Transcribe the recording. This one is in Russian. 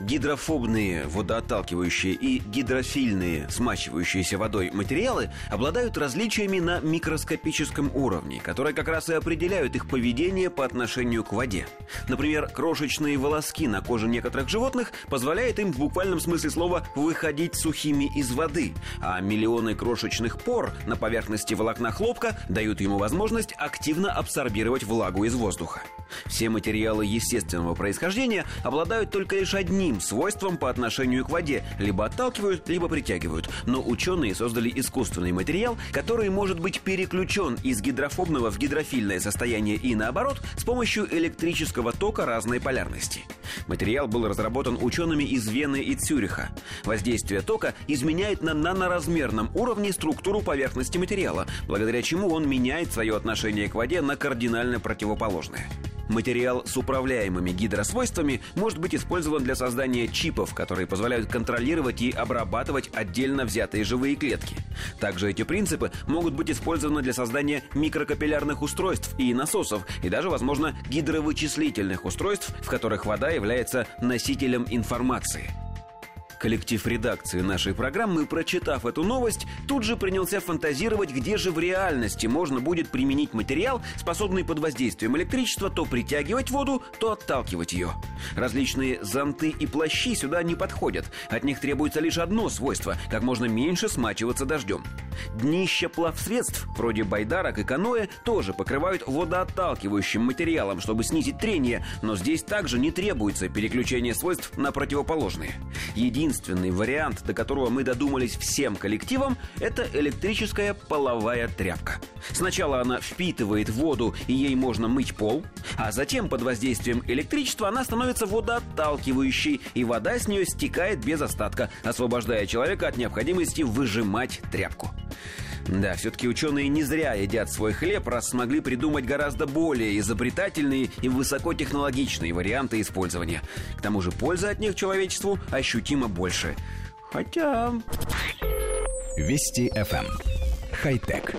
Гидрофобные, водоотталкивающие и гидрофильные, смачивающиеся водой материалы обладают различиями на микроскопическом уровне, которые как раз и определяют их поведение по отношению к воде. Например, крошечные волоски на коже некоторых животных позволяют им в буквальном смысле слова выходить сухими из воды, а миллионы крошечных пор на поверхности волокна хлопка дают ему возможность активно абсорбировать влагу из воздуха. Все материалы естественного происхождения обладают только лишь одним свойством по отношению к воде – либо отталкивают, либо притягивают. Но ученые создали искусственный материал, который может быть переключен из гидрофобного в гидрофильное состояние и наоборот с помощью электрического тока разной полярности. Материал был разработан учеными из Вены и Цюриха. Воздействие тока изменяет на наноразмерном уровне структуру поверхности материала, благодаря чему он меняет свое отношение к воде на кардинально противоположное. Материал с управляемыми гидросвойствами может быть использован для создания чипов, которые позволяют контролировать и обрабатывать отдельно взятые живые клетки. Также эти принципы могут быть использованы для создания микрокапиллярных устройств и насосов, и даже, возможно, гидровычислительных устройств, в которых вода является носителем информации. Коллектив редакции нашей программы, прочитав эту новость, тут же принялся фантазировать, где же в реальности можно будет применить материал, способный под воздействием электричества то притягивать воду, то отталкивать ее. Различные зонты и плащи сюда не подходят. От них требуется лишь одно свойство – как можно меньше смачиваться дождем. Днища плавсредств, вроде байдарок и каноэ, тоже покрывают водоотталкивающим материалом, чтобы снизить трение, но здесь также не требуется переключение свойств на противоположные. Единственный вариант, до которого мы додумались всем коллективом, это электрическая половая тряпка. Сначала она впитывает воду, и ей можно мыть пол, а затем под воздействием электричества она становится водоотталкивающей, и вода с нее стекает без остатка, освобождая человека от необходимости выжимать тряпку. Да, все-таки ученые не зря едят свой хлеб, раз смогли придумать гораздо более изобретательные и высокотехнологичные варианты использования. К тому же польза от них человечеству ощутимо больше. Хотя... Вести FM. Эм. Хай-тек.